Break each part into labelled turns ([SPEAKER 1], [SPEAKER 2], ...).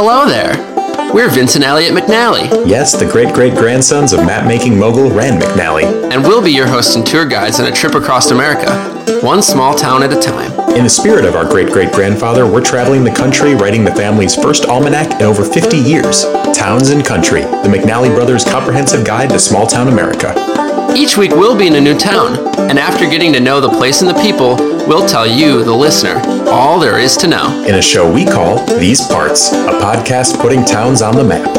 [SPEAKER 1] Hello there. We're Vince and Elliot McNally,
[SPEAKER 2] Yes, the great great grandsons of map making mogul Rand McNally.
[SPEAKER 1] and we'll be your hosts and tour guides on a trip across America, one small town at a time.
[SPEAKER 2] In the spirit of our great great grandfather, we're traveling the country writing the family's first almanac in over 50 years Towns and Country, the McNally Brothers' comprehensive guide to small town America.
[SPEAKER 1] Each week we'll be in a new town, and after getting to know the place and the people, we'll tell you, the listener, all there is to know.
[SPEAKER 2] In a show we call These Parts, a podcast putting towns on the map.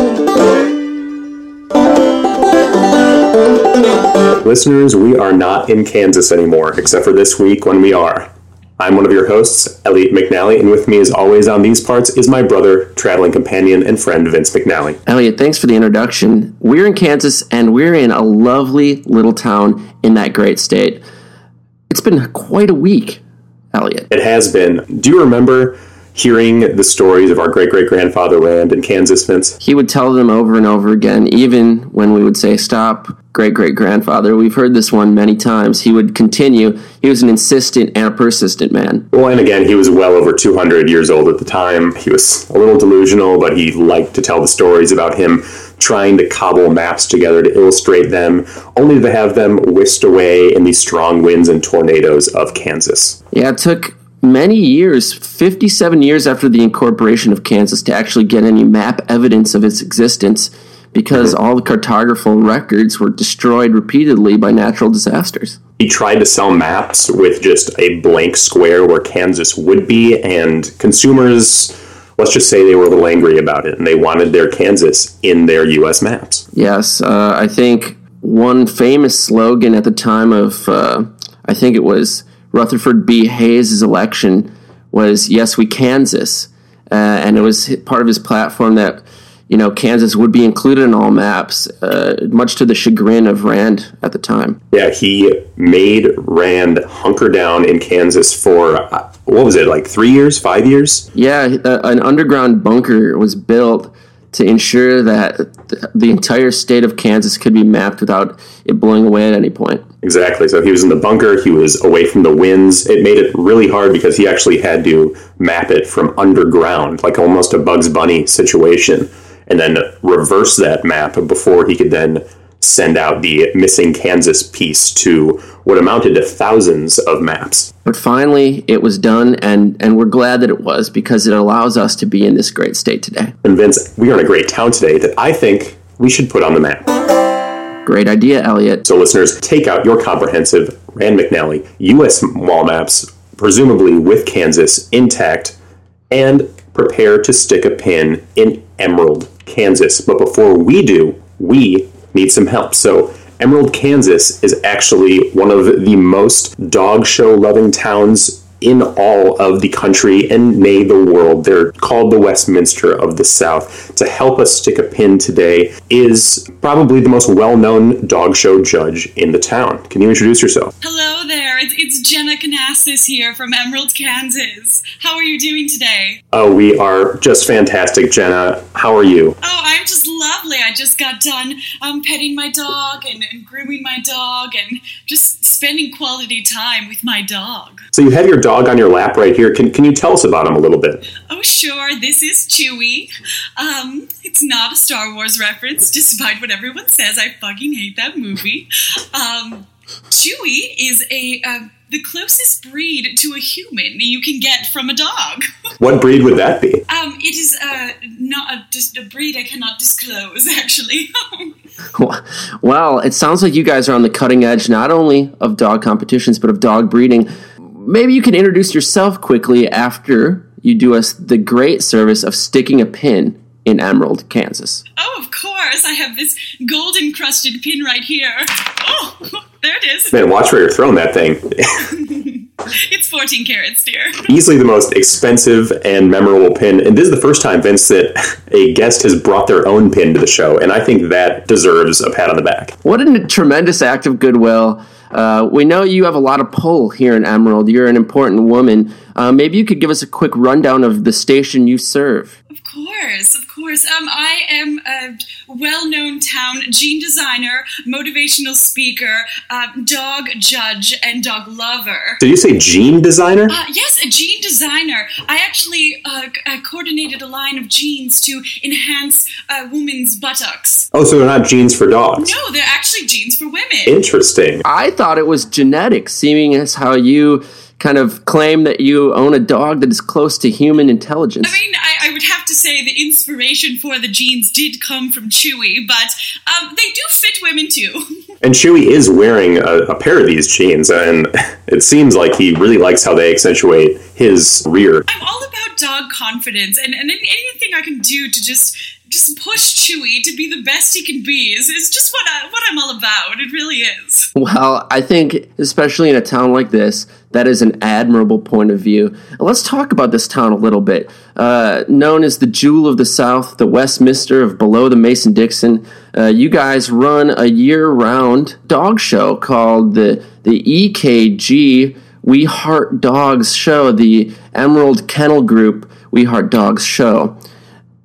[SPEAKER 2] Listeners, we are not in Kansas anymore, except for this week when we are. I'm one of your hosts, Elliot McNally, and with me, as always, on these parts is my brother, traveling companion, and friend Vince McNally.
[SPEAKER 1] Elliot, thanks for the introduction. We're in Kansas, and we're in a lovely little town in that great state. It's been quite a week, Elliot.
[SPEAKER 2] It has been. Do you remember hearing the stories of our great great grandfather Rand in Kansas, Vince?
[SPEAKER 1] He would tell them over and over again, even when we would say, Stop, great great grandfather. We've heard this one many times. He would continue. He was an insistent and a persistent man.
[SPEAKER 2] Well, and again, he was well over 200 years old at the time. He was a little delusional, but he liked to tell the stories about him trying to cobble maps together to illustrate them, only to have them whisked away in the strong winds and tornadoes of Kansas.
[SPEAKER 1] Yeah, it took many years, 57 years after the incorporation of Kansas, to actually get any map evidence of its existence because mm-hmm. all the cartographical records were destroyed repeatedly by natural disasters.
[SPEAKER 2] He tried to sell maps with just a blank square where Kansas would be, and consumers, let's just say they were a little angry about it, and they wanted their Kansas in their U.S. maps.
[SPEAKER 1] Yes, uh, I think one famous slogan at the time of, uh, I think it was Rutherford B. Hayes' election was "Yes, we Kansas," uh, and it was part of his platform that you know Kansas would be included in all maps, uh, much to the chagrin of Rand at the time.
[SPEAKER 2] Yeah, he made Rand hunker down in Kansas for, uh, what was it, like three years, five years?
[SPEAKER 1] Yeah, uh, an underground bunker was built to ensure that the entire state of Kansas could be mapped without it blowing away at any point.
[SPEAKER 2] Exactly. So he was in the bunker, he was away from the winds. It made it really hard because he actually had to map it from underground, like almost a Bugs Bunny situation, and then reverse that map before he could then send out the missing Kansas piece to what amounted to thousands of maps.
[SPEAKER 1] But finally, it was done, and, and we're glad that it was because it allows us to be in this great state today.
[SPEAKER 2] And Vince, we are in a great town today that I think we should put on the map.
[SPEAKER 1] Great idea, Elliot.
[SPEAKER 2] So, listeners, take out your comprehensive Rand McNally U.S. wall maps, presumably with Kansas intact, and prepare to stick a pin in Emerald, Kansas. But before we do, we need some help. So, Emerald, Kansas is actually one of the most dog show loving towns in all of the country and nay the world. They're called the Westminster of the South. To help us stick a pin today is probably the most well known dog show judge in the town. Can you introduce yourself?
[SPEAKER 3] Hello there, it's, it's Jenna Canassis here from Emerald, Kansas. How are you doing today?
[SPEAKER 2] Oh, we are just fantastic, Jenna. How are you?
[SPEAKER 3] Oh, I'm just lovely. I just got done um, petting my dog and, and grooming my dog and just spending quality time with my dog.
[SPEAKER 2] So you have your dog on your lap right here. Can, can you tell us about him a little bit?
[SPEAKER 3] Oh, sure, this is Chewie. Um, it's not a Star Wars reference, despite what everyone says. I fucking hate that movie. Um, Chewie is a uh, the closest breed to a human you can get from a dog.
[SPEAKER 2] What breed would that be?
[SPEAKER 3] Um, it is uh, not a, just a breed I cannot disclose, actually.
[SPEAKER 1] Well, it sounds like you guys are on the cutting edge not only of dog competitions, but of dog breeding. Maybe you can introduce yourself quickly after you do us the great service of sticking a pin in Emerald, Kansas.
[SPEAKER 3] oh, of course, I have this gold encrusted pin right here. Oh, there it is.
[SPEAKER 2] Man, watch where you're throwing that thing.
[SPEAKER 3] It's 14 carats, dear.
[SPEAKER 2] Easily the most expensive and memorable pin. And this is the first time, Vince, that a guest has brought their own pin to the show. And I think that deserves a pat on the back.
[SPEAKER 1] What a tremendous act of goodwill. Uh, we know you have a lot of pull here in Emerald. You're an important woman. Uh, maybe you could give us a quick rundown of the station you serve.
[SPEAKER 3] Of course, of course. Um, I am a well-known town gene designer, motivational speaker, uh, dog judge, and dog lover.
[SPEAKER 2] Did you say gene designer?
[SPEAKER 3] Uh, yes, a gene designer. I actually uh, I coordinated a line of genes to enhance a women's buttocks.
[SPEAKER 2] Oh, so they're not genes for dogs.
[SPEAKER 3] No, they're actually genes for women.
[SPEAKER 2] Interesting.
[SPEAKER 1] I thought it was genetic, seeing as how you kind of claim that you own a dog that is close to human intelligence.
[SPEAKER 3] I mean, I, I would have to say the inspiration for the jeans did come from Chewy, but um, they do fit women too.
[SPEAKER 2] And Chewy is wearing a, a pair of these jeans, and it seems like he really likes how they accentuate his rear.
[SPEAKER 3] I'm all about dog confidence, and, and anything I can do to just just push Chewy to be the best he can be is, is just what I, what I'm all about. It really is.
[SPEAKER 1] Well, I think especially in a town like this, that is an admirable point of view. Let's talk about this town a little bit. Uh, known as the Jewel of the South, the Westminster of below the Mason Dixon, uh, you guys run a year-round dog show called the the EKG We Heart Dogs Show, the Emerald Kennel Group We Heart Dogs Show.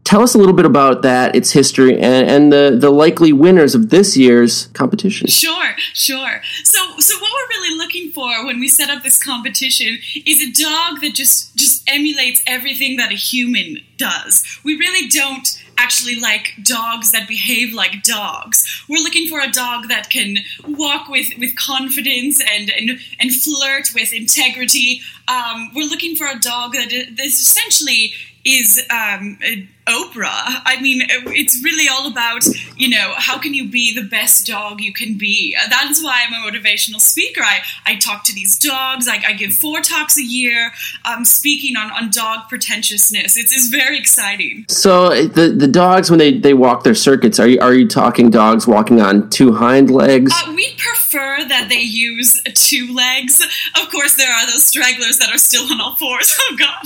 [SPEAKER 1] Tell us a little bit about that, its history, and, and the, the likely winners of this year's competition.
[SPEAKER 3] Sure, sure. So, so what we're really looking for when we set up this competition is a dog that just just emulates everything that a human does. We really don't actually like dogs that behave like dogs. We're looking for a dog that can walk with, with confidence and, and, and flirt with integrity. Um, we're looking for a dog that is essentially is um, Oprah. I mean, it's really all about, you know, how can you be the best dog you can be? That's why I'm a motivational speaker. I, I talk to these dogs. I, I give four talks a year um, speaking on, on dog pretentiousness. It's, it's very exciting.
[SPEAKER 1] So the, the dogs, when they, they walk their circuits, are you, are you talking dogs walking on two hind legs?
[SPEAKER 3] Uh, we prefer that they use two legs. Of course, there are those stragglers that are still on all fours. Oh, God.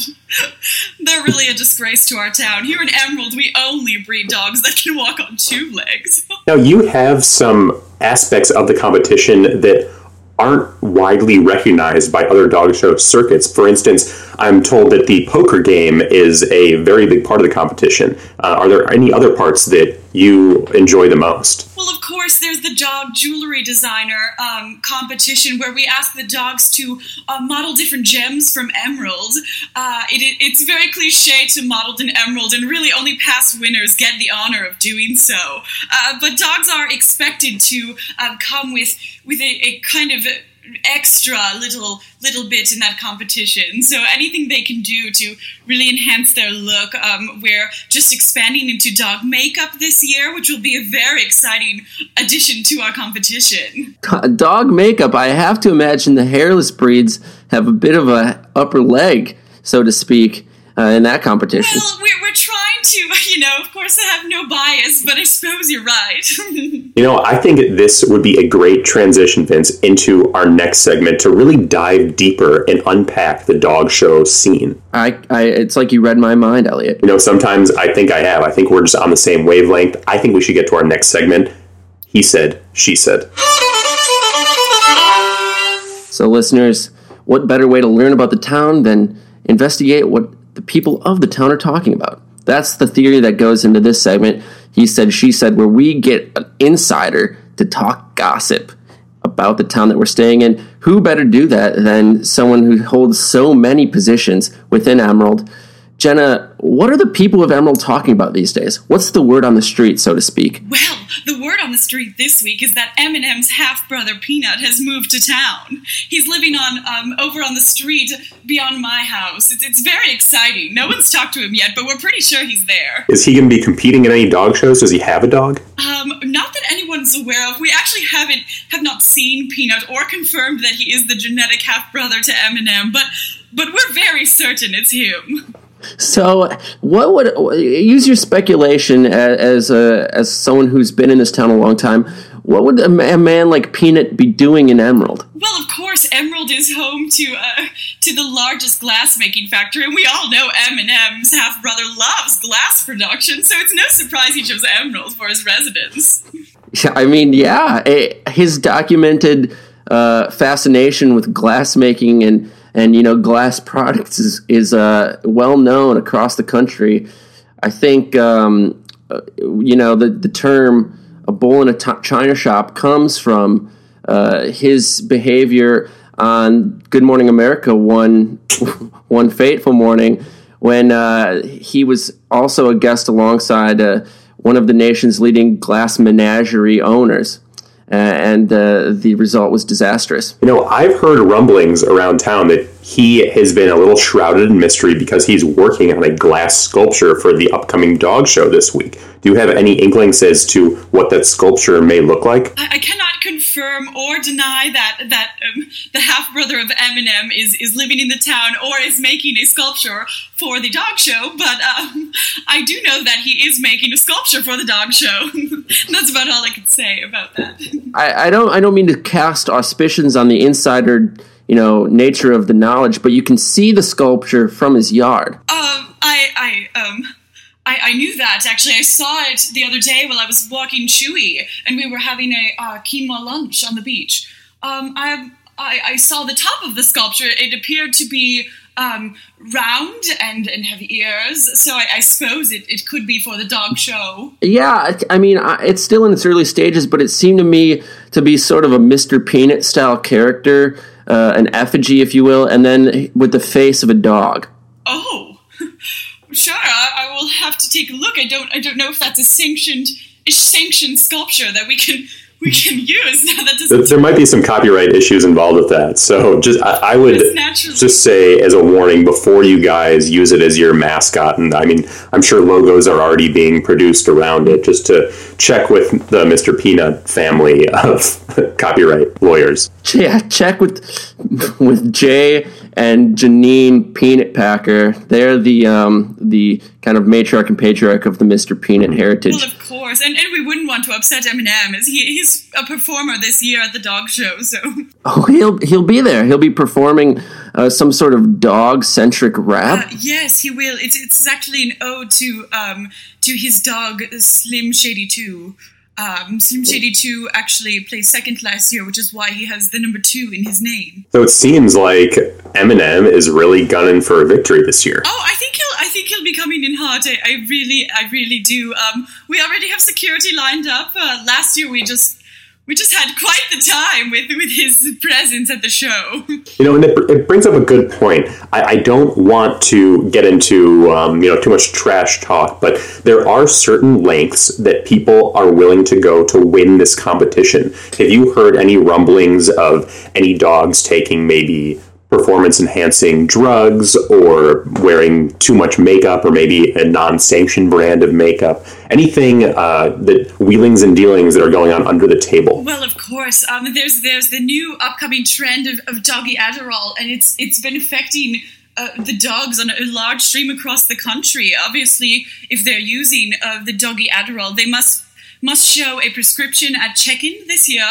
[SPEAKER 3] They're really a disgrace to our town. Here in Emerald, we only breed dogs that can walk on two legs.
[SPEAKER 2] now, you have some aspects of the competition that aren't widely recognized by other dog show circuits. For instance, I'm told that the poker game is a very big part of the competition. Uh, are there any other parts that you enjoy the most?
[SPEAKER 3] Well, of course, there's the dog jewelry designer um, competition where we ask the dogs to uh, model different gems from emerald. Uh, it, it's very cliche to model an emerald, and really only past winners get the honor of doing so. Uh, but dogs are expected to uh, come with with a, a kind of extra little little bit in that competition. So anything they can do to really enhance their look. Um, we're just expanding into dog makeup this year, which will be a very exciting addition to our competition.
[SPEAKER 1] Dog makeup. I have to imagine the hairless breeds have a bit of a upper leg, so to speak uh, in that competition.
[SPEAKER 3] Well, we're, we're trying to, you know, of course, I have no bias, but I suppose you're right.
[SPEAKER 2] you know, I think this would be a great transition, Vince, into our next segment to really dive deeper and unpack the dog show scene.
[SPEAKER 1] I, I, it's like you read my mind, Elliot.
[SPEAKER 2] You know, sometimes I think I have. I think we're just on the same wavelength. I think we should get to our next segment. He said, she said.
[SPEAKER 1] So, listeners, what better way to learn about the town than investigate what the people of the town are talking about. That's the theory that goes into this segment. He said, she said, where we get an insider to talk gossip about the town that we're staying in. Who better do that than someone who holds so many positions within Emerald? Jenna, what are the people of Emerald talking about these days? What's the word on the street, so to speak?
[SPEAKER 3] Well, the word on the street this week is that Eminem's half brother Peanut has moved to town. He's living on um, over on the street beyond my house. It's, it's very exciting. No one's talked to him yet, but we're pretty sure he's there.
[SPEAKER 2] Is he going to be competing in any dog shows? Does he have a dog?
[SPEAKER 3] Um, not that anyone's aware of. We actually haven't have not seen Peanut or confirmed that he is the genetic half brother to Eminem, but but we're very certain it's him.
[SPEAKER 1] So, what would use your speculation as a, as someone who's been in this town a long time? What would a man like Peanut be doing in Emerald?
[SPEAKER 3] Well, of course, Emerald is home to uh, to the largest glass making factory, and we all know Eminem's half brother loves glass production, so it's no surprise he chose Emerald for his residence.
[SPEAKER 1] I mean, yeah, his documented uh, fascination with glass making and and you know glass products is is uh, well known across the country. I think um, uh, you know the the term "a bull in a t- china shop" comes from uh, his behavior on Good Morning America one one fateful morning when uh, he was also a guest alongside uh, one of the nation's leading glass menagerie owners. Uh, and uh, the result was disastrous.
[SPEAKER 2] You know, I've heard rumblings around town that he has been a little shrouded in mystery because he's working on a glass sculpture for the upcoming dog show this week. Do you have any inklings as to what that sculpture may look like?
[SPEAKER 3] I, I cannot confirm or deny that that um, the half brother of Eminem is is living in the town or is making a sculpture for the dog show. But um, I do know that he is making a sculpture for the dog show. That's about all I can say about that.
[SPEAKER 1] I, I don't I don't mean to cast auspicions on the insider you know nature of the knowledge, but you can see the sculpture from his yard.
[SPEAKER 3] Um, I I um. I, I, knew that actually. I saw it the other day while I was walking Chewy, and we were having a uh, quinoa lunch on the beach. Um, I, I, I saw the top of the sculpture. It appeared to be um, round and, and have ears, so I, I suppose it, it could be for the dog show.
[SPEAKER 1] Yeah, I mean, it's still in its early stages, but it seemed to me to be sort of a Mr. Peanut style character, uh, an effigy, if you will, and then with the face of a dog.
[SPEAKER 3] Oh. Sure, I, I, will have to take a look. I don't I don't know if that's a sanctioned a sanctioned sculpture that we can we can use. Now that
[SPEAKER 2] there, there might be some copyright issues involved with that. So just I, I would just say as a warning before you guys use it as your mascot. And I mean, I'm sure logos are already being produced around it. Just to check with the Mr. Peanut family of copyright lawyers.
[SPEAKER 1] Yeah, check with with Jay and Janine Peanut Packer. They're the um, the kind of matriarch and patriarch of the Mr. Peanut heritage.
[SPEAKER 3] Well, of course, and, and we wouldn't want to upset Eminem, as he, he's a performer this year at the dog show. So
[SPEAKER 1] oh, he'll he'll be there. He'll be performing uh, some sort of dog centric rap.
[SPEAKER 3] Uh, yes, he will. It's it's actually an ode to um, to his dog Slim Shady Two um, Slim Shady 2 actually placed second last year, which is why he has the number two in his name.
[SPEAKER 2] So it seems like Eminem is really gunning for a victory this year.
[SPEAKER 3] Oh, I think he'll. I think he'll be coming in hot. I, I really, I really do. Um, we already have security lined up. Uh, last year we just we just had quite the time with, with his presence at the show.
[SPEAKER 2] You know, and it, it brings up a good point. I, I don't want to get into um, you know too much trash talk, but there are certain lengths that people are willing to go to win this competition. Have you heard any rumblings of any dogs taking maybe performance enhancing drugs or wearing too much makeup or maybe a non sanctioned brand of makeup. Anything uh, that wheelings and dealings that are going on under the table.
[SPEAKER 3] Well, of course. Um, there's there's the new upcoming trend of, of doggy Adderall, and it's it's been affecting. Uh, the dogs on a large stream across the country. Obviously, if they're using uh, the doggy Adderall, they must must show a prescription at check-in this year.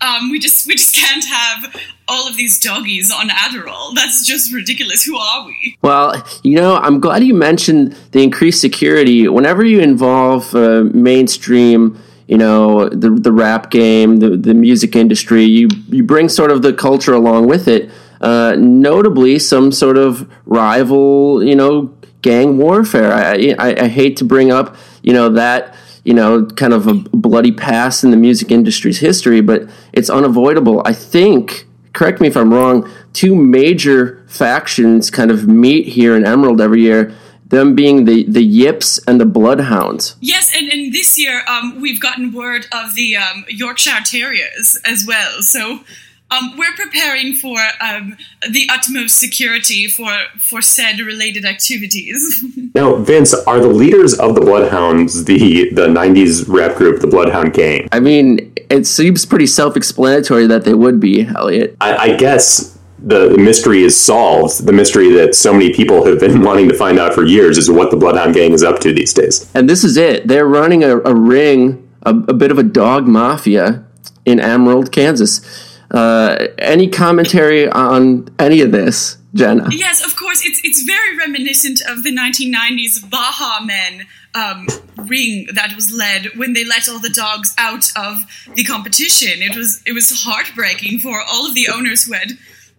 [SPEAKER 3] Um, we just we just can't have all of these doggies on Adderall. That's just ridiculous. Who are we?
[SPEAKER 1] Well, you know, I'm glad you mentioned the increased security. Whenever you involve uh, mainstream, you know, the the rap game, the the music industry, you you bring sort of the culture along with it. Uh, notably, some sort of rival, you know, gang warfare. I, I, I hate to bring up, you know, that you know, kind of a bloody past in the music industry's history, but it's unavoidable. I think, correct me if I'm wrong, two major factions kind of meet here in Emerald every year. Them being the, the Yips and the Bloodhounds.
[SPEAKER 3] Yes, and, and this year um, we've gotten word of the um, Yorkshire Terriers as well. So um, we're preparing for um, the utmost security for for said related activities.
[SPEAKER 2] now, Vince, are the leaders of the Bloodhounds the the '90s rap group, the Bloodhound Gang?
[SPEAKER 1] I mean, it seems pretty self-explanatory that they would be, Elliot.
[SPEAKER 2] I, I guess the, the mystery is solved. The mystery that so many people have been wanting to find out for years is what the Bloodhound Gang is up to these days.
[SPEAKER 1] And this is it. They're running a, a ring, a, a bit of a dog mafia in Emerald, Kansas uh, any commentary on any of this, Jenna?
[SPEAKER 3] Yes, of course. It's it's very reminiscent of the 1990s Baha Men um, ring that was led when they let all the dogs out of the competition. It was it was heartbreaking for all of the owners who had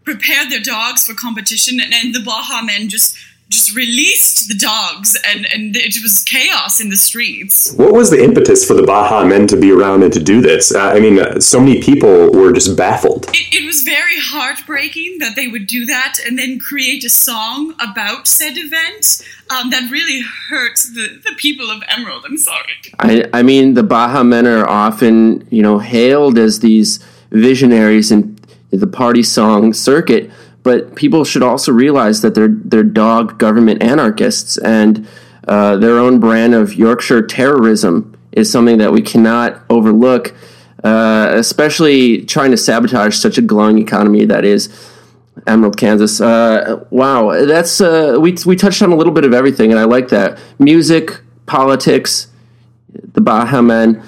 [SPEAKER 3] prepared their dogs for competition, and, and the Baha Men just just released the dogs and, and it was chaos in the streets.
[SPEAKER 2] What was the impetus for the Baha Men to be around and to do this? Uh, I mean, uh, so many people were just baffled.
[SPEAKER 3] It, it, was very heartbreaking that they would do that and then create a song about said event. Um, that really hurt the, the people of Emerald. I'm sorry.
[SPEAKER 1] I, I mean, the Baha Men are often, you know, hailed as these visionaries in the party song circuit but people should also realize that they're they're dog government anarchists, and uh, their own brand of Yorkshire terrorism is something that we cannot overlook. Uh, especially trying to sabotage such a glowing economy that is Emerald, Kansas. Uh, wow, that's uh, we we touched on a little bit of everything, and I like that music, politics, the Baha Men.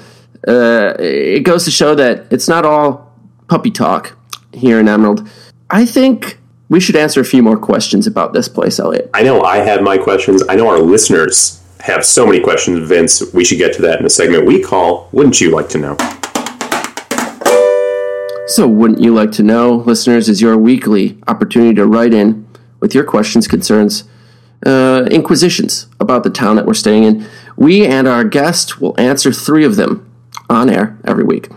[SPEAKER 1] Uh, it goes to show that it's not all puppy talk here in Emerald. I think we should answer a few more questions about this place, Elliot.
[SPEAKER 2] I know I have my questions. I know our listeners have so many questions, Vince. We should get to that in a segment we call Wouldn't You Like to Know?
[SPEAKER 1] So, Wouldn't You Like to Know, listeners, is your weekly opportunity to write in with your questions, concerns, uh, inquisitions about the town that we're staying in. We and our guest will answer three of them on air every week.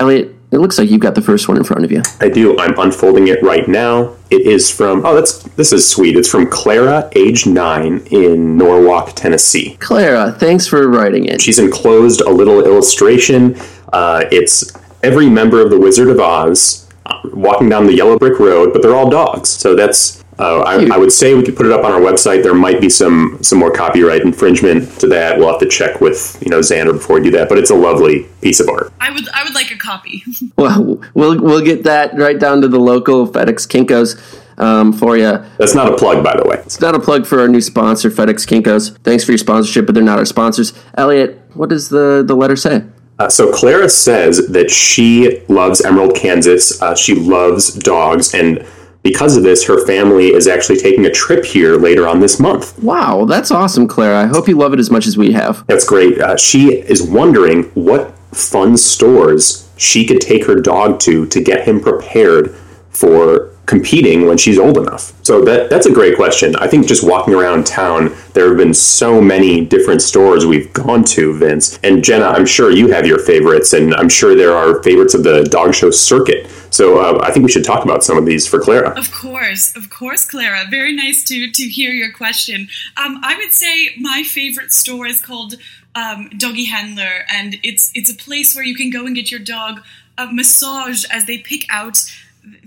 [SPEAKER 1] Elliot, it looks like you've got the first one in front of you.
[SPEAKER 2] I do. I'm unfolding it right now. It is from oh, that's this is sweet. It's from Clara, age nine, in Norwalk, Tennessee.
[SPEAKER 1] Clara, thanks for writing it.
[SPEAKER 2] She's enclosed a little illustration. Uh, it's every member of the Wizard of Oz uh, walking down the yellow brick road, but they're all dogs. So that's uh, I, I, would say we could put it up on our website. There might be some some more copyright infringement to that. We'll have to check with you know Xander before we do that. But it's a lovely piece of art.
[SPEAKER 3] I would I would like a copy.
[SPEAKER 1] well, we'll we'll get that right down to the local FedEx Kinkos um, for you.
[SPEAKER 2] That's not a plug, by the way.
[SPEAKER 1] It's not a plug for our new sponsor, FedEx Kinkos. Thanks for your sponsorship, but they're not our sponsors. Elliot, what does the the letter say?
[SPEAKER 2] Uh, so Clara says that she loves Emerald, Kansas. Uh, she loves dogs and because of this, her family is actually taking a trip here later on this month.
[SPEAKER 1] Wow, that's awesome, Clara. I hope you love it as much as we have.
[SPEAKER 2] That's great. Uh, she is wondering what fun stores she could take her dog to to get him prepared for competing when she's old enough? So that that's a great question. I think just walking around town, there have been so many different stores we've gone to, Vince. And Jenna, I'm sure you have your favorites, and I'm sure there are favorites of the dog show circuit. So uh, I think we should talk about some of these for Clara.
[SPEAKER 3] Of course, of course, Clara. Very nice to to hear your question. Um, I would say my favorite store is called um, Doggy Handler, and it's it's a place where you can go and get your dog uh, massaged as they pick out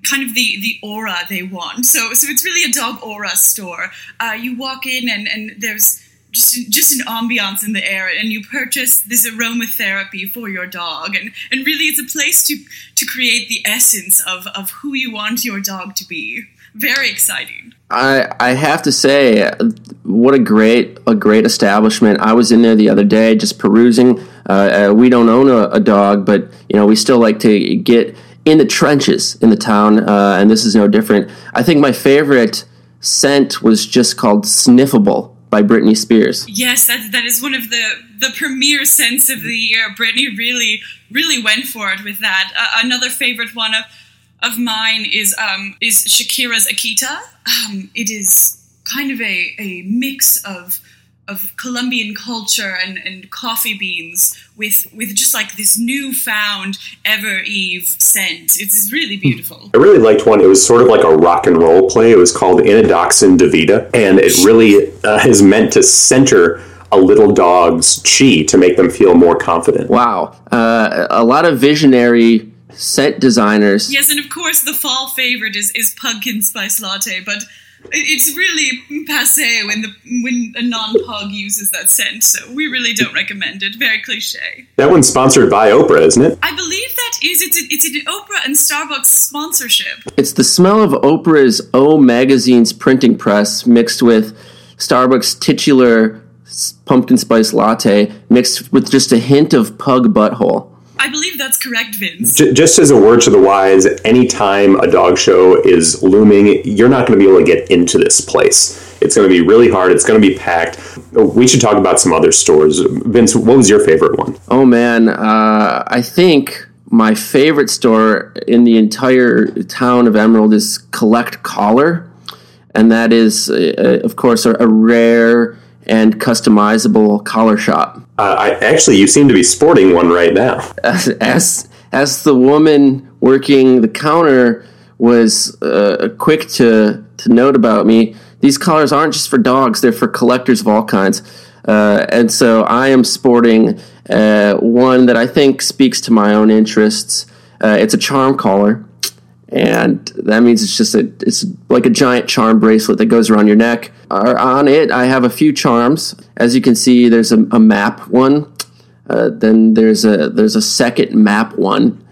[SPEAKER 3] kind of the the aura they want. So so it's really a dog aura store. Uh, you walk in and and there's just just an ambiance in the air, and you purchase this aromatherapy for your dog, and and really it's a place to to create the essence of of who you want your dog to be. Very exciting.
[SPEAKER 1] I I have to say, what a great a great establishment. I was in there the other day just perusing. Uh, uh, we don't own a, a dog, but you know we still like to get in the trenches in the town, uh, and this is no different. I think my favorite scent was just called "Sniffable" by Britney Spears.
[SPEAKER 3] Yes, that that is one of the the premier scents of the year. Britney really really went for it with that. Uh, another favorite one of of mine is um, is Shakira's Akita. Um, it is kind of a a mix of of Colombian culture and, and coffee beans with with just like this newfound Ever Eve scent. It's really beautiful.
[SPEAKER 2] I really liked one. It was sort of like a rock and roll play. It was called Inodoxin Davida, and it really uh, is meant to center a little dog's chi to make them feel more confident.
[SPEAKER 1] Wow, uh, a lot of visionary scent designers.
[SPEAKER 3] Yes, and of course the fall favorite is is pumpkin spice latte, but it's really passe when the when a non-pug uses that scent. So we really don't recommend it. Very cliche.
[SPEAKER 2] That one's sponsored by Oprah, isn't it?
[SPEAKER 3] I believe that is. It's a, it's an Oprah and Starbucks sponsorship.
[SPEAKER 1] It's the smell of Oprah's O magazine's printing press mixed with Starbucks titular pumpkin spice latte mixed with just a hint of pug butthole.
[SPEAKER 3] I believe that's correct, Vince.
[SPEAKER 2] J- just as a word to the wise, anytime a dog show is looming, you're not going to be able to get into this place. It's going to be really hard. It's going to be packed. We should talk about some other stores. Vince, what was your favorite one?
[SPEAKER 1] Oh, man. Uh, I think my favorite store in the entire town of Emerald is Collect Collar. and that is, uh, of course, a, a rare and customizable collar shop.
[SPEAKER 2] Uh, I actually, you seem to be sporting one right now.
[SPEAKER 1] As as, as the woman working the counter was uh, quick to to note about me, these collars aren't just for dogs; they're for collectors of all kinds. Uh, and so I am sporting uh, one that I think speaks to my own interests. Uh, it's a charm collar, and that means it's just a it's like a giant charm bracelet that goes around your neck. Uh, on it, I have a few charms. As you can see, there's a, a map one. Uh, then there's a there's a second map one,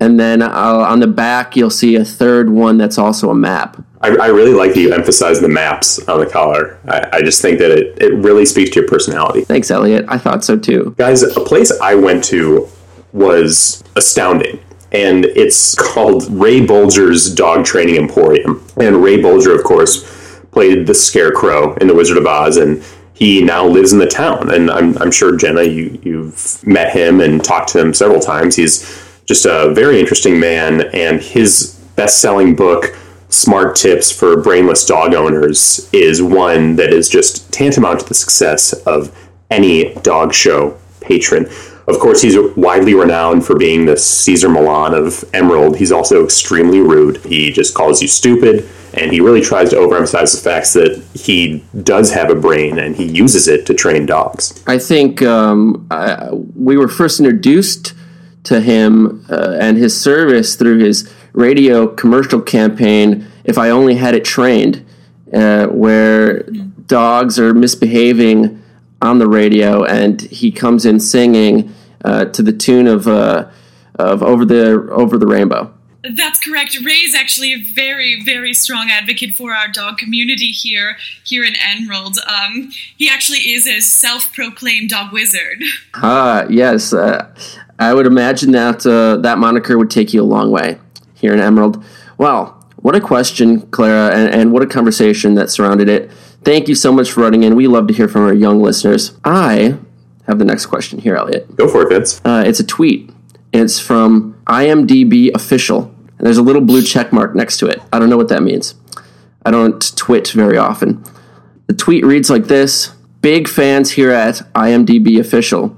[SPEAKER 1] and then uh, on the back you'll see a third one that's also a map.
[SPEAKER 2] I, I really like that you emphasize the maps on the collar. I, I just think that it, it really speaks to your personality.
[SPEAKER 1] Thanks, Elliot. I thought so too.
[SPEAKER 2] Guys, a place I went to was astounding. And it's called Ray Bolger's Dog Training Emporium. And Ray Bolger, of course, played the Scarecrow in The Wizard of Oz, and he now lives in the town. And I'm, I'm sure, Jenna, you, you've met him and talked to him several times. He's just a very interesting man, and his best selling book, Smart Tips for Brainless Dog Owners, is one that is just tantamount to the success of any dog show patron. Of course, he's widely renowned for being the Cesar Millan of Emerald. He's also extremely rude. He just calls you stupid, and he really tries to overemphasize the fact that he does have a brain and he uses it to train dogs.
[SPEAKER 1] I think um, I, we were first introduced to him uh, and his service through his radio commercial campaign, If I Only Had It Trained, uh, where dogs are misbehaving on the radio and he comes in singing uh, to the tune of, uh, of Over, the, Over the Rainbow.
[SPEAKER 3] That's correct. Ray is actually a very, very strong advocate for our dog community here, here in Emerald. Um, he actually is a self-proclaimed dog wizard.
[SPEAKER 1] Ah, yes. Uh, I would imagine that uh, that moniker would take you a long way here in Emerald. Well, what a question, Clara, and, and what a conversation that surrounded it. Thank you so much for writing in. We love to hear from our young listeners. I have the next question here, Elliot.
[SPEAKER 2] Go for it, Vince.
[SPEAKER 1] Uh, it's a tweet. It's from IMDb official, and there's a little blue check mark next to it. I don't know what that means. I don't twit very often. The tweet reads like this: Big fans here at IMDb official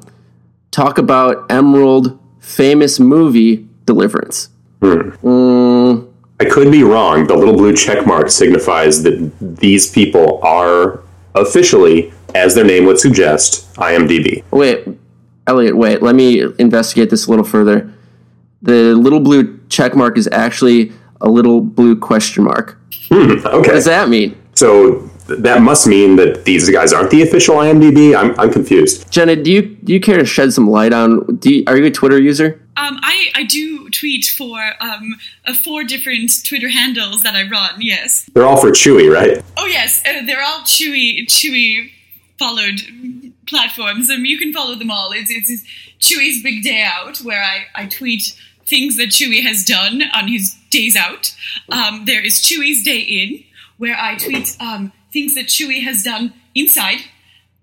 [SPEAKER 1] talk about Emerald famous movie Deliverance. Mm,
[SPEAKER 2] I could be wrong. The little blue check mark signifies that these people are officially, as their name would suggest, IMDb.
[SPEAKER 1] wait, Elliot, wait. Let me investigate this a little further. The little blue check mark is actually a little blue question mark.
[SPEAKER 2] Okay.
[SPEAKER 1] What does that mean?
[SPEAKER 2] So that must mean that these guys aren't the official IMDb. I'm, I'm confused.
[SPEAKER 1] Jenna, do you do you care to shed some light on? Do you, are you a Twitter user?
[SPEAKER 3] Um, I, I do tweet for um, uh, four different Twitter handles that I run. Yes.
[SPEAKER 2] They're all for Chewy, right?
[SPEAKER 3] Oh yes, uh, they're all Chewy Chewy followed platforms. Um, you can follow them all. It's, it's, it's Chewy's Big Day Out, where I, I tweet things that Chewy has done on his days out. Um, there is Chewy's Day In, where I tweet um, things that Chewy has done inside.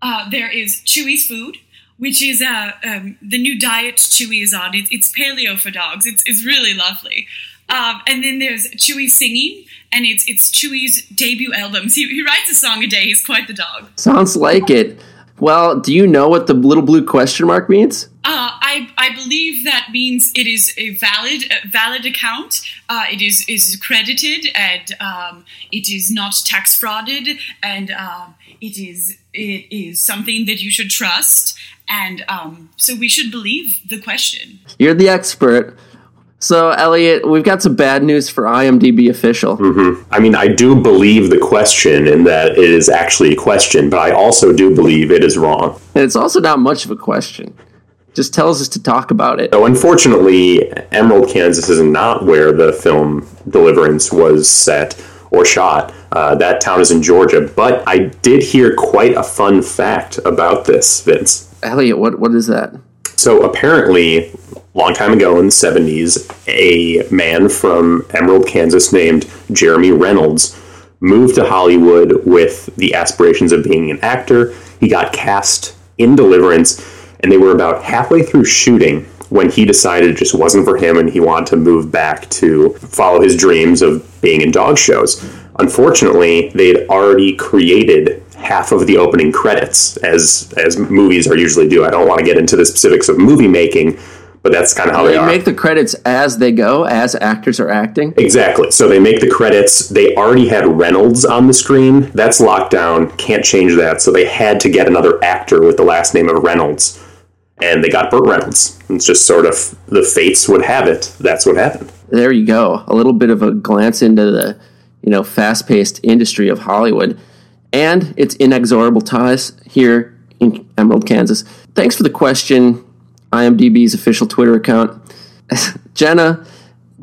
[SPEAKER 3] Uh, there is Chewy's Food, which is uh, um, the new diet Chewy is on. It's, it's paleo for dogs. It's, it's really lovely. Um, and then there's Chewy singing, and it's it's Chewy's debut albums. He, he writes a song a day. He's quite the dog.
[SPEAKER 1] Sounds like it. Well, do you know what the little blue question mark means?
[SPEAKER 3] Uh, I, I believe that means it is a valid a valid account. Uh, it is is accredited and um, it is not tax frauded and um, it is it is something that you should trust and um, so we should believe the question.
[SPEAKER 1] You're the expert. So, Elliot, we've got some bad news for IMDb official.
[SPEAKER 2] I mean, I do believe the question and that it is actually a question, but I also do believe it is wrong.
[SPEAKER 1] And it's also not much of a question. Just tells us to talk about it.
[SPEAKER 2] So, unfortunately, Emerald, Kansas is not where the film Deliverance was set or shot. Uh, that town is in Georgia. But I did hear quite a fun fact about this, Vince.
[SPEAKER 1] Elliot, what what is that?
[SPEAKER 2] So apparently, long time ago in the 70s, a man from Emerald, Kansas named Jeremy Reynolds moved to Hollywood with the aspirations of being an actor. He got cast in Deliverance, and they were about halfway through shooting when he decided it just wasn't for him and he wanted to move back to follow his dreams of being in dog shows. Unfortunately, they'd already created half of the opening credits, as as movies are usually do. I don't want to get into the specifics of movie making, but that's kind of how they,
[SPEAKER 1] They
[SPEAKER 2] are.
[SPEAKER 1] make the credits as they go, as actors are acting.
[SPEAKER 2] Exactly. So they make the credits. They already had Reynolds on the screen. That's locked down. Can't change that. So they had to get another actor with the last name of Reynolds. And they got Burt Reynolds. It's just sort of the fates would have it. That's what happened.
[SPEAKER 1] There you go. A little bit of a glance into the, you know, fast-paced industry of Hollywood and its inexorable ties here in Emerald, Kansas. Thanks for the question, IMDb's official Twitter account. Jenna,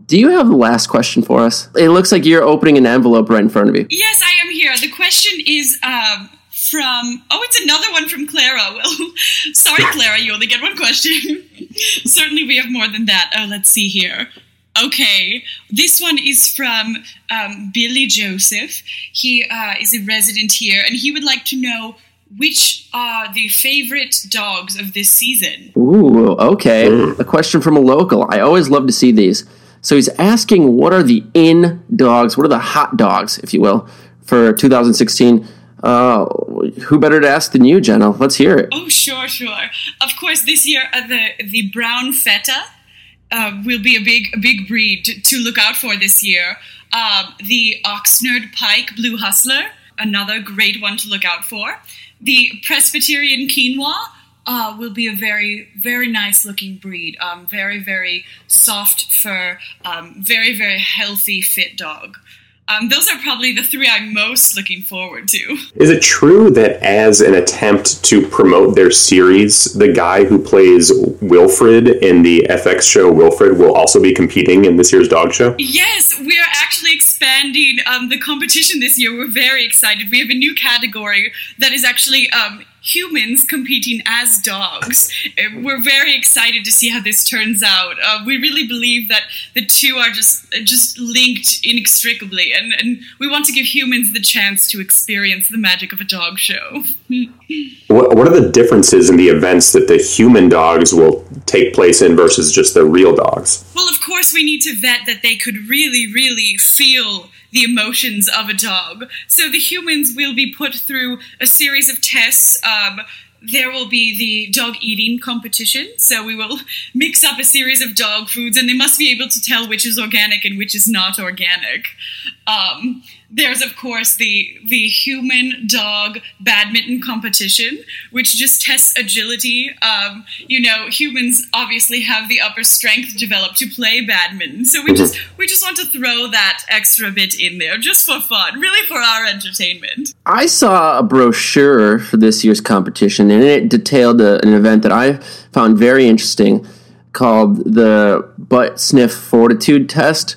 [SPEAKER 1] do you have the last question for us? It looks like you're opening an envelope right in front of you.
[SPEAKER 3] Yes, I am here. The question is um, from. Oh, it's another one from Clara. Well, sorry, Clara, you only get one question. Certainly, we have more than that. Oh, let's see here. Okay, this one is from um, Billy Joseph. He uh, is a resident here, and he would like to know which are the favorite dogs of this season.
[SPEAKER 1] Ooh, okay. A question from a local. I always love to see these. So he's asking what are the in dogs, what are the hot dogs, if you will, for 2016. Uh, who better to ask than you, Jenna? Let's hear it.
[SPEAKER 3] Oh, sure, sure. Of course, this year uh, the the brown feta uh, will be a big a big breed to, to look out for this year. Um, the Oxnard Pike Blue Hustler, another great one to look out for. The Presbyterian Quinoa uh, will be a very very nice looking breed. Um, very very soft fur, um, very very healthy fit dog. Um, those are probably the three I'm most looking forward to.
[SPEAKER 2] Is it true that as an attempt to promote their series, the guy who plays Wilfred in the FX show Wilfred will also be competing in this year's dog show?
[SPEAKER 3] Yes, we are actually expanding um, the competition this year. We're very excited. We have a new category that is actually um, humans competing as dogs. Uh, We're very excited to see how this turns out. Uh, we really believe that the two are just just linked inextricably, and, and we want to give humans the chance to experience the magic of a dog show.
[SPEAKER 2] What, what are the differences in the events that the human dogs will take place in versus just the real dogs?
[SPEAKER 3] Well, of course, we need to vet that they could really, really feel the emotions of a dog. So the humans will be put through a series of tests. Um, there will be the dog eating competition. So we will mix up a series of dog foods, and they must be able to tell which is organic and which is not organic. Um, there's of course the the human dog badminton competition, which just tests agility. Um, you know, humans obviously have the upper strength developed to play badminton, so we just we just want to throw that extra bit in there just for fun, really for our entertainment.
[SPEAKER 1] I saw a brochure for this year's competition, and it detailed a, an event that I found very interesting called the Butt Sniff Fortitude Test,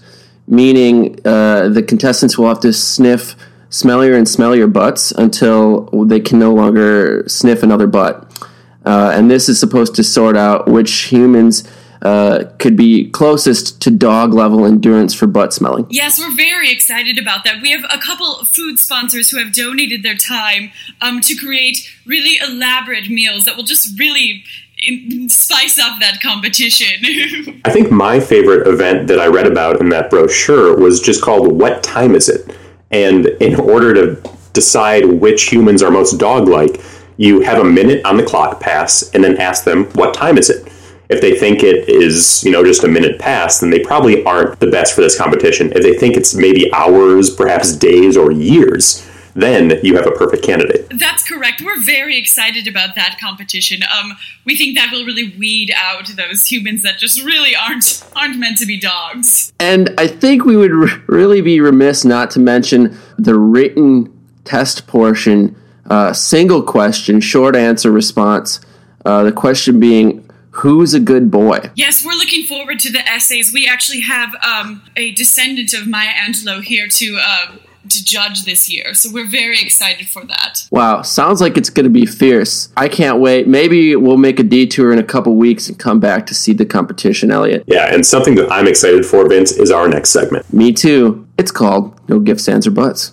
[SPEAKER 1] meaning uh, the contestants will have to sniff smellier and smellier butts until they can no longer sniff another butt. Uh, and this is supposed to sort out which humans uh, could be closest to dog level endurance for butt smelling.
[SPEAKER 3] Yes, we're very excited about that. We have a couple food sponsors who have donated their time um, to create really elaborate meals that will just really in- spice up that competition.
[SPEAKER 2] I think my favorite event that I read about in that brochure was just called What Time Is It? And in order to decide which humans are most dog like, you have a minute on the clock pass and then ask them, What time is it? If they think it is, you know, just a minute past, then they probably aren't the best for this competition. If they think it's maybe hours, perhaps days or years, then you have a perfect candidate.
[SPEAKER 3] That's correct. We're very excited about that competition. Um, we think that will really weed out those humans that just really aren't aren't meant to be dogs.
[SPEAKER 1] And I think we would r- really be remiss not to mention the written test portion, uh, single question, short answer response. Uh, the question being, who's a good boy?
[SPEAKER 3] Yes, we're looking forward to the essays. We actually have um, a descendant of Maya Angelou here to uh, to judge this year, so we're very excited for that.
[SPEAKER 1] Wow, sounds like it's going to be fierce. I can't wait. Maybe we'll make a detour in a couple weeks and come back to see the competition, Elliot.
[SPEAKER 2] Yeah, and something that I'm excited for, Vince, is our next segment.
[SPEAKER 1] Me too. It's called No Gifts, or Butts.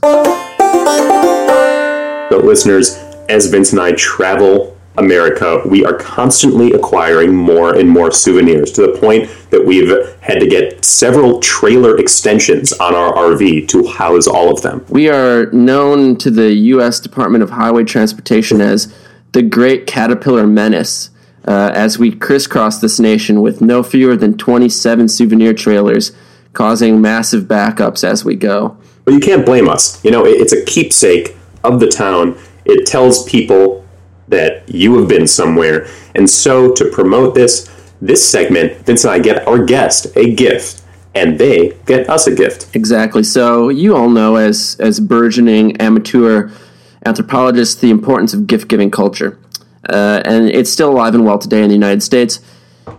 [SPEAKER 2] So, listeners, as Vince and I travel America, we are constantly acquiring more and more souvenirs to the point that we've had to get several trailer extensions on our RV to house all of them.
[SPEAKER 1] We are known to the U.S. Department of Highway Transportation as the Great Caterpillar Menace. Uh, as we crisscross this nation with no fewer than 27 souvenir trailers, causing massive backups as we go.
[SPEAKER 2] But you can't blame us. You know, it's a keepsake of the town. It tells people that you have been somewhere. And so, to promote this, this segment, Vince and I get our guest a gift, and they get us a gift.
[SPEAKER 1] Exactly. So, you all know as, as burgeoning amateur anthropologists the importance of gift giving culture. Uh, and it's still alive and well today in the United States.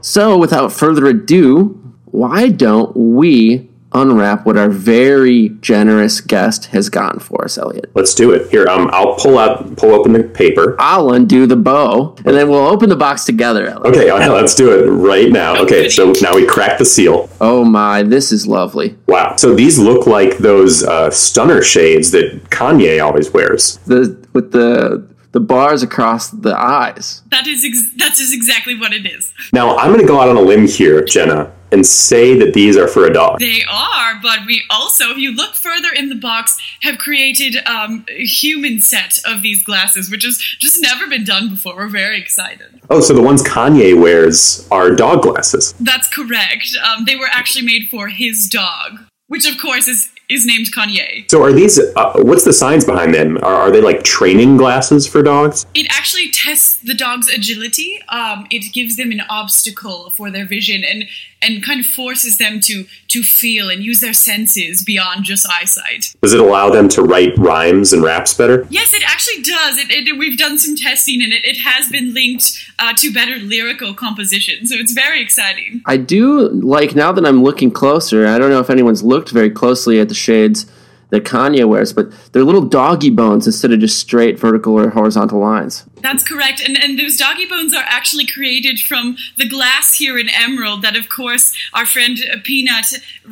[SPEAKER 1] So, without further ado, why don't we unwrap what our very generous guest has gotten for us, Elliot.
[SPEAKER 2] Let's do it. Here, um, I'll pull out, pull open the paper.
[SPEAKER 1] I'll undo the bow, and then we'll open the box together, Elliot.
[SPEAKER 2] Okay, let's do it right now. Okay, so now we crack the seal.
[SPEAKER 1] Oh my, this is lovely.
[SPEAKER 2] Wow. So these look like those uh, stunner shades that Kanye always wears.
[SPEAKER 1] The with the the bars across the eyes.
[SPEAKER 3] That is ex- that is exactly what it is.
[SPEAKER 2] Now I'm going to go out on a limb here, Jenna, and say that these are for a dog.
[SPEAKER 3] They are, but we also, if you look further in the box, have created um, a human set of these glasses, which has just never been done before. We're very excited.
[SPEAKER 2] Oh, so the ones Kanye wears are dog glasses.
[SPEAKER 3] That's correct. Um, they were actually made for his dog which of course is is named Kanye.
[SPEAKER 2] So are these? Uh, what's the science behind them? Are, are they like training glasses for dogs?
[SPEAKER 3] It actually tests the dog's agility. Um, it gives them an obstacle for their vision and and kind of forces them to to feel and use their senses beyond just eyesight.
[SPEAKER 2] Does it allow them to write rhymes and raps better?
[SPEAKER 3] Yes, it actually does. It, it we've done some testing and it, it has been linked uh, to better lyrical composition. So it's very exciting.
[SPEAKER 1] I do like now that I'm looking closer. I don't know if anyone's looked very closely at the shades that Kanye wears, but they're little doggy bones instead of just straight vertical or horizontal lines.
[SPEAKER 3] That's correct. And, and those doggy bones are actually created from the glass here in Emerald that, of course, our friend Peanut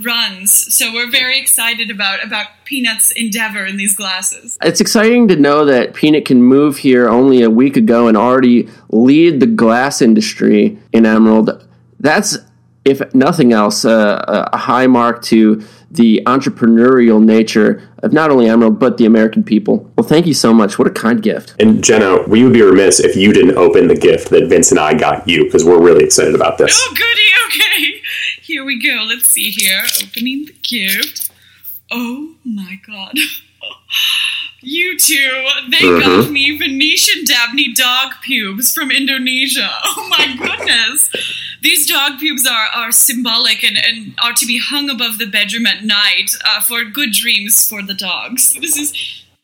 [SPEAKER 3] runs. So we're very excited about, about Peanut's endeavor in these glasses.
[SPEAKER 1] It's exciting to know that Peanut can move here only a week ago and already lead the glass industry in Emerald. That's, if nothing else, uh, a high mark to the entrepreneurial nature of not only Emerald, but the American people. Well, thank you so much. What a kind gift.
[SPEAKER 2] And Jenna, we would be remiss if you didn't open the gift that Vince and I got you because we're really excited about this.
[SPEAKER 3] Oh, goody. Okay. Here we go. Let's see here. Opening the gift. Oh, my God. You two, they mm-hmm. got me Venetian Dabney dog pubes from Indonesia. Oh my goodness. These dog pubes are, are symbolic and, and are to be hung above the bedroom at night uh, for good dreams for the dogs. This is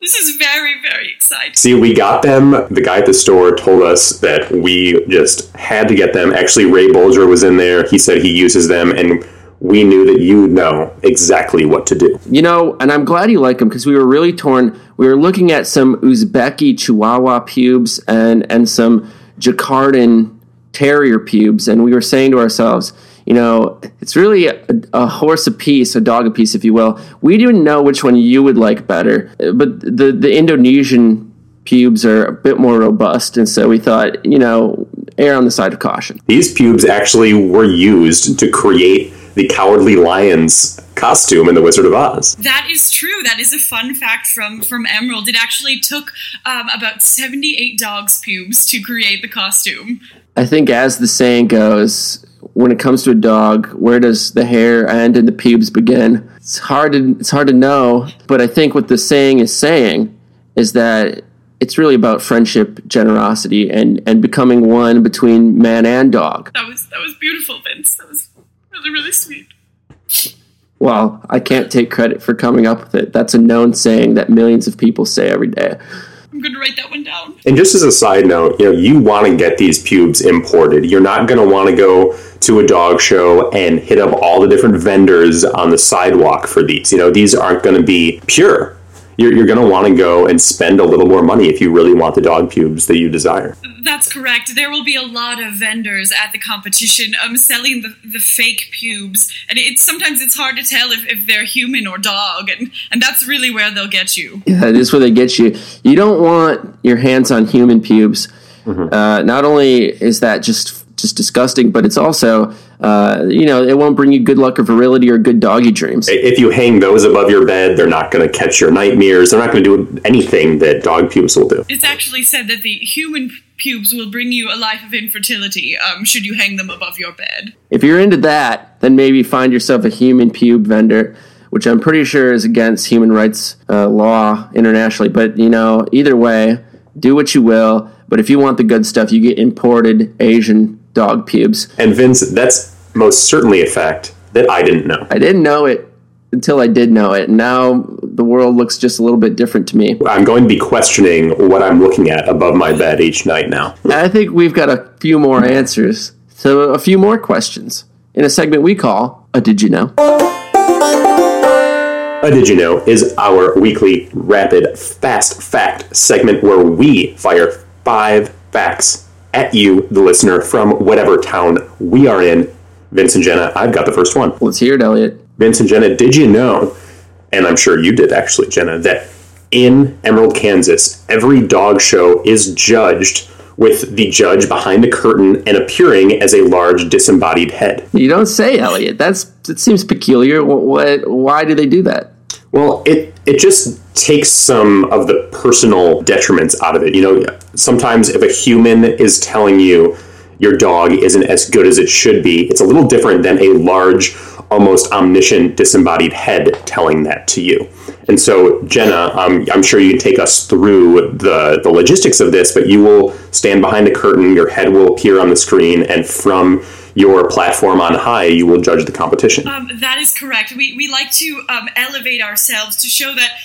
[SPEAKER 3] this is very, very exciting.
[SPEAKER 2] See, we got them. The guy at the store told us that we just had to get them. Actually, Ray Bolger was in there. He said he uses them, and we knew that you would know exactly what to do.
[SPEAKER 1] You know, and I'm glad you like them because we were really torn. We were looking at some Uzbeki Chihuahua pubes and and some Jakartan terrier pubes, and we were saying to ourselves, you know, it's really a, a, horse a piece, a dog a piece, if you will. We didn't know which one you would like better, but the the Indonesian pubes are a bit more robust, and so we thought, you know, err on the side of caution.
[SPEAKER 2] These pubes actually were used to create the Cowardly Lion's costume in The Wizard of Oz.
[SPEAKER 3] That is true. That is a fun fact from from Emerald. It actually took um, about seventy eight dogs' pubes to create the costume.
[SPEAKER 1] I think, as the saying goes, when it comes to a dog, where does the hair end and the pubes begin? It's hard to it's hard to know, but I think what the saying is saying is that it's really about friendship, generosity, and and becoming one between man and dog.
[SPEAKER 3] That was that was beautiful, Vince. That was really really sweet.
[SPEAKER 1] Well, I can't take credit for coming up with it. That's a known saying that millions of people say every day.
[SPEAKER 3] I'm going to write that one down.
[SPEAKER 2] And just as a side note, you know, you want to get these pubes imported. You're not going to want to go to a dog show and hit up all the different vendors on the sidewalk for these. You know, these aren't going to be pure you're, you're going to want to go and spend a little more money if you really want the dog pubes that you desire.
[SPEAKER 3] That's correct. There will be a lot of vendors at the competition um, selling the, the fake pubes, and it's sometimes it's hard to tell if, if they're human or dog, and, and that's really where they'll get you.
[SPEAKER 1] Yeah, it is where they get you. You don't want your hands on human pubes Uh, not only is that just just disgusting, but it's also uh, you know it won't bring you good luck or virility or good doggy dreams.
[SPEAKER 2] If you hang those above your bed, they're not going to catch your nightmares. They're not going to do anything that dog pubes will do.
[SPEAKER 3] It's actually said that the human pubes will bring you a life of infertility um, should you hang them above your bed.
[SPEAKER 1] If you're into that, then maybe find yourself a human pube vendor, which I'm pretty sure is against human rights uh, law internationally. But you know, either way, do what you will. But if you want the good stuff, you get imported Asian dog pubes.
[SPEAKER 2] And Vince, that's most certainly a fact that I didn't know.
[SPEAKER 1] I didn't know it until I did know it. Now the world looks just a little bit different to me.
[SPEAKER 2] I'm going to be questioning what I'm looking at above my bed each night now.
[SPEAKER 1] I think we've got a few more answers to a few more questions in a segment we call a Did You Know?
[SPEAKER 2] A Did You Know is our weekly rapid fast fact segment where we fire five facts at you, the listener, from whatever town we are in. Vince and Jenna, I've got the first one.
[SPEAKER 1] Let's hear it, Elliot.
[SPEAKER 2] Vince and Jenna, did you know, and I'm sure you did actually, Jenna, that in Emerald, Kansas, every dog show is judged with the judge behind the curtain and appearing as a large disembodied head.
[SPEAKER 1] You don't say, Elliot. That's it seems peculiar. What, what? Why do they do that?
[SPEAKER 2] Well, it it just takes some of the personal detriments out of it. You know, sometimes if a human is telling you your dog isn't as good as it should be, it's a little different than a large, almost omniscient, disembodied head telling that to you. And so, Jenna, um, I'm sure you can take us through the, the logistics of this, but you will stand behind the curtain, your head will appear on the screen, and from your platform on high, you will judge the competition.
[SPEAKER 3] Um, that is correct. We, we like to um, elevate ourselves to show that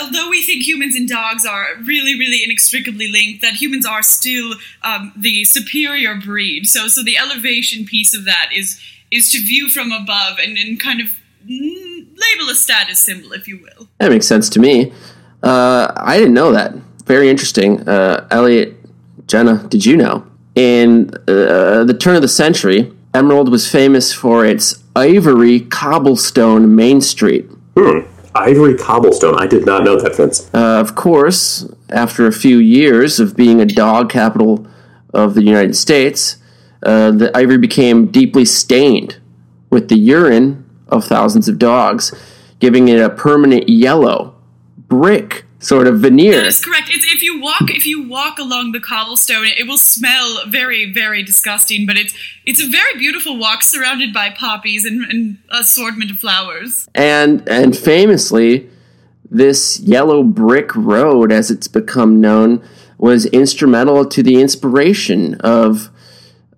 [SPEAKER 3] although we think humans and dogs are really, really inextricably linked, that humans are still um, the superior breed. So, so the elevation piece of that is is to view from above and, and kind of mm, label a status symbol, if you will.
[SPEAKER 1] That makes sense to me. Uh, I didn't know that. Very interesting. Uh, Elliot, Jenna, did you know? In uh, the turn of the century, Emerald was famous for its ivory cobblestone main street.
[SPEAKER 2] Hmm. Ivory cobblestone. I did not know that, Vince.
[SPEAKER 1] Uh, of course, after a few years of being a dog capital of the United States, uh, the ivory became deeply stained with the urine of thousands of dogs, giving it a permanent yellow brick sort of veneer.
[SPEAKER 3] That is correct. It's, if you walk if you walk along the cobblestone, it will smell very very disgusting. But it's it's a very beautiful walk surrounded by poppies and, and assortment of flowers.
[SPEAKER 1] And and famously, this yellow brick road, as it's become known, was instrumental to the inspiration of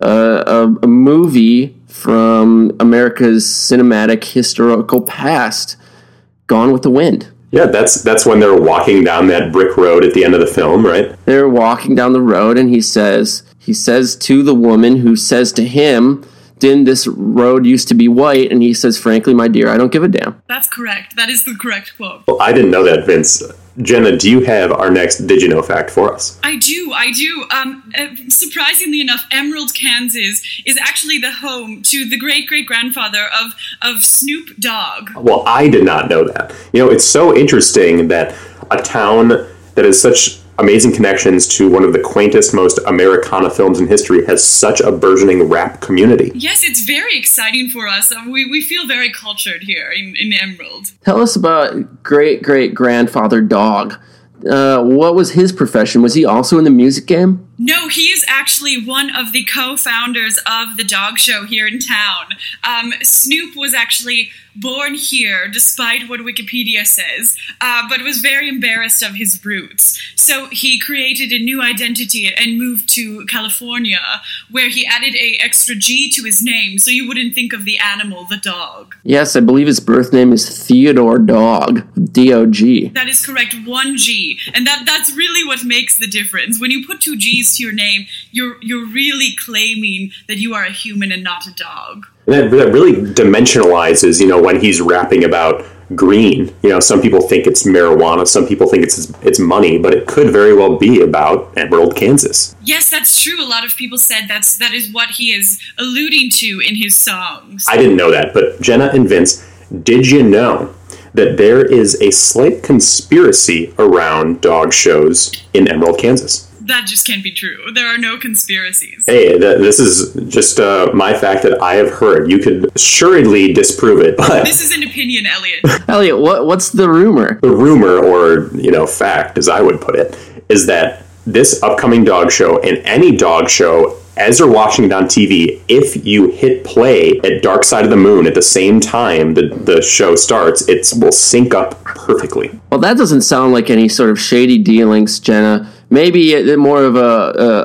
[SPEAKER 1] uh, a, a movie from America's cinematic historical past, Gone with the Wind.
[SPEAKER 2] Yeah, that's that's when they're walking down that brick road at the end of the film, right?
[SPEAKER 1] They're walking down the road, and he says he says to the woman who says to him, "Didn't this road used to be white?" And he says, "Frankly, my dear, I don't give a damn."
[SPEAKER 3] That's correct. That is the correct quote.
[SPEAKER 2] Well, I didn't know that, Vince. Jenna, do you have our next Did You Know fact for us?
[SPEAKER 3] I do, I do. Um, uh, surprisingly enough, Emerald, Kansas is actually the home to the great great grandfather of, of Snoop Dogg.
[SPEAKER 2] Well, I did not know that. You know, it's so interesting that a town that is such amazing connections to one of the quaintest, most Americana films in history has such a burgeoning rap community.
[SPEAKER 3] Yes, it's very exciting for us. Um, we, we feel very cultured here in, in Emerald.
[SPEAKER 1] Tell us about great great grandfather Dog. Uh, what was his profession? Was he also in the music game?
[SPEAKER 3] No, he is actually one of the co-founders of the dog show here in town. Um, Snoop was actually born here, despite what Wikipedia says, uh, but was very embarrassed of his roots. So he created a new identity and moved to California, where he added a extra G to his name, so you wouldn't think of the animal, the dog.
[SPEAKER 1] Yes, I believe his birth name is Theodore Dog. D O G.
[SPEAKER 3] That is correct, one G, and that that's really what makes the difference. When you put two G's to your name, you're you're really claiming that you are a human and not a dog.
[SPEAKER 2] And that, that really dimensionalizes, you know, when he's rapping about green. You know, some people think it's marijuana, some people think it's it's money, but it could very well be about Emerald, Kansas.
[SPEAKER 3] Yes, that's true. A lot of people said that's that is what he is alluding to in his songs.
[SPEAKER 2] I didn't know that, but Jenna and Vince, did you know that there is a slight conspiracy around dog shows in Emerald, Kansas?
[SPEAKER 3] That just can't be true. There are no conspiracies.
[SPEAKER 2] Hey, th- this is just uh, my fact that I have heard. You could assuredly disprove it, but
[SPEAKER 3] This is an opinion, Elliot.
[SPEAKER 1] Elliot, what what's the rumor?
[SPEAKER 2] the rumor, or you know, fact, as I would put it, is that this upcoming dog show and any dog show, as you're watching it on TV, if you hit play at Dark Side of the Moon at the same time the the show starts, it will sync up perfectly.
[SPEAKER 1] Well, that doesn't sound like any sort of shady dealings, Jenna. Maybe it- more of a,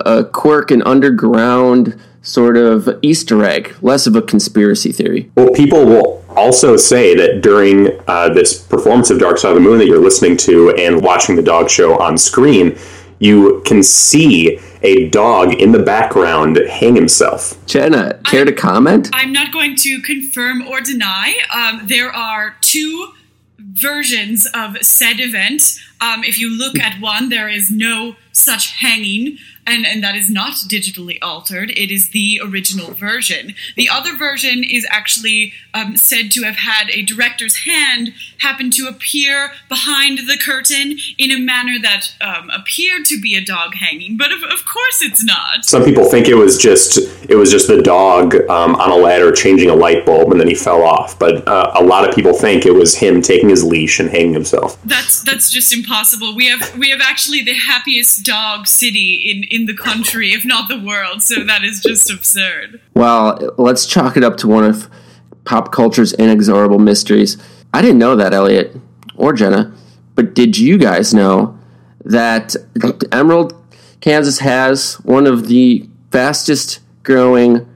[SPEAKER 1] a, a quirk, and underground sort of Easter egg, less of a conspiracy theory.
[SPEAKER 2] Well, people will also say that during uh, this performance of Dark Side of the Moon that you're listening to and watching the dog show on screen, you can see a dog in the background hang himself.
[SPEAKER 1] Jenna, care to comment?
[SPEAKER 3] I'm not going to confirm or deny. Um, there are two versions of said event. Um, if you look at one, there is no such hanging, and, and that is not digitally altered. It is the original version. The other version is actually um, said to have had a director's hand happen to appear behind the curtain in a manner that um, appeared to be a dog hanging, but of, of course it's not.
[SPEAKER 2] Some people think it was just it was just the dog um, on a ladder changing a light bulb and then he fell off. But uh, a lot of people think it was him taking his leash and hanging himself.
[SPEAKER 3] That's that's just impossible. We have we have actually the happiest dog city in in the country, if not the world. So that is just absurd.
[SPEAKER 1] Well, let's chalk it up to one of pop culture's inexorable mysteries. I didn't know that, Elliot or Jenna, but did you guys know that Emerald, Kansas has one of the fastest growing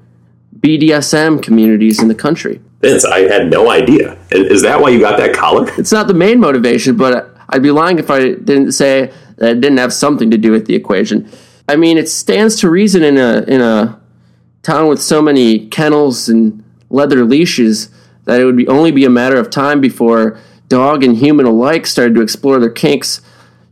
[SPEAKER 1] BDSM communities in the country?
[SPEAKER 2] Vince, I had no idea. Is that why you got that collar?
[SPEAKER 1] It's not the main motivation, but I'd be lying if I didn't say that it didn't have something to do with the equation. I mean, it stands to reason in a in a town with so many kennels and leather leashes that it would be only be a matter of time before dog and human alike started to explore their kinks.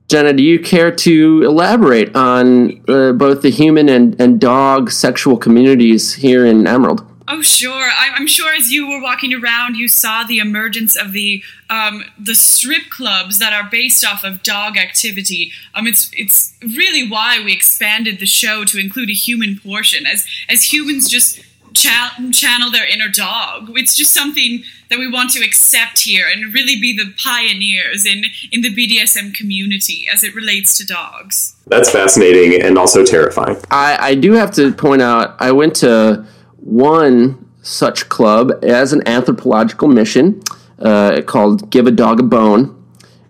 [SPEAKER 1] Jenna, do you care to elaborate on uh, both the human and, and dog sexual communities here in Emerald?
[SPEAKER 3] Oh sure, I, I'm sure as you were walking around, you saw the emergence of the um, the strip clubs that are based off of dog activity. Um, it's it's really why we expanded the show to include a human portion, as as humans just cha- channel their inner dog. It's just something that we want to accept here and really be the pioneers in in the BDSM community as it relates to dogs.
[SPEAKER 2] That's fascinating and also terrifying.
[SPEAKER 1] I, I do have to point out, I went to one such club as an anthropological mission uh, called Give a Dog a Bone.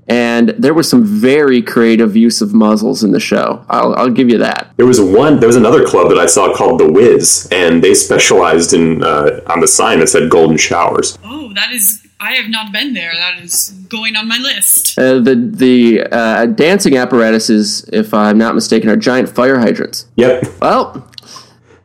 [SPEAKER 1] And there was some very creative use of muzzles in the show. I'll, I'll give you that.
[SPEAKER 2] There was one. There was another club that I saw called the Wiz, and they specialized in uh, on the sign that said golden showers.
[SPEAKER 3] Oh, that is. I have not been there. That is going on my list.
[SPEAKER 1] Uh, the the uh, dancing apparatuses, if I'm not mistaken, are giant fire hydrants.
[SPEAKER 2] Yep.
[SPEAKER 1] Well,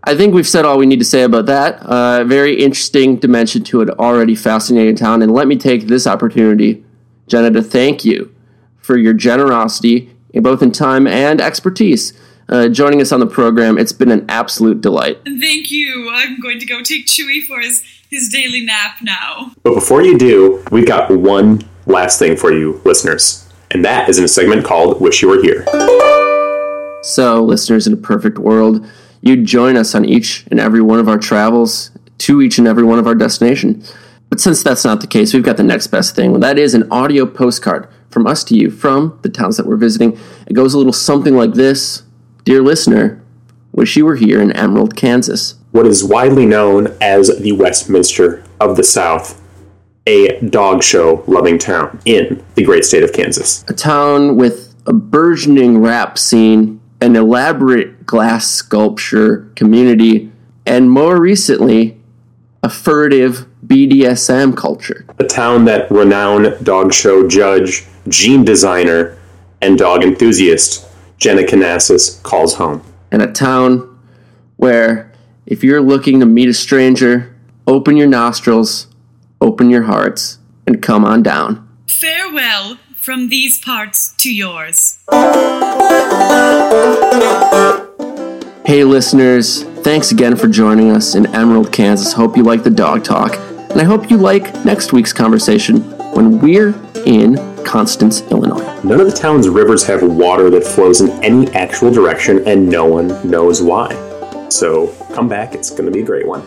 [SPEAKER 1] I think we've said all we need to say about that. Uh, very interesting dimension to an already fascinating town. And let me take this opportunity, Jenna, to thank you for your generosity, both in time and expertise, uh, joining us on the program. It's been an absolute delight.
[SPEAKER 3] Thank you. I'm going to go take Chewy for his, his daily nap now.
[SPEAKER 2] But before you do, we've got one last thing for you, listeners, and that is in a segment called "Wish You Were Here."
[SPEAKER 1] So, listeners, in a perfect world, you'd join us on each and every one of our travels to each and every one of our destinations. But since that's not the case, we've got the next best thing. That is an audio postcard from us to you from the towns that we're visiting. It goes a little something like this Dear listener, wish you were here in Emerald, Kansas.
[SPEAKER 2] What is widely known as the Westminster of the South, a dog show loving town in the great state of Kansas.
[SPEAKER 1] A town with a burgeoning rap scene, an elaborate glass sculpture community, and more recently, a furtive BDSM culture.
[SPEAKER 2] A town that renowned dog show judge, gene designer, and dog enthusiast Jenna Canassis calls home.
[SPEAKER 1] and a town where if you're looking to meet a stranger, open your nostrils, open your hearts, and come on down.
[SPEAKER 3] Farewell from these parts to yours.
[SPEAKER 1] Hey, listeners, thanks again for joining us in Emerald, Kansas. Hope you like the dog talk, and I hope you like next week's conversation when we're in Constance, Illinois.
[SPEAKER 2] None of the town's rivers have water that flows in any actual direction, and no one knows why. So come back, it's going to be a great one.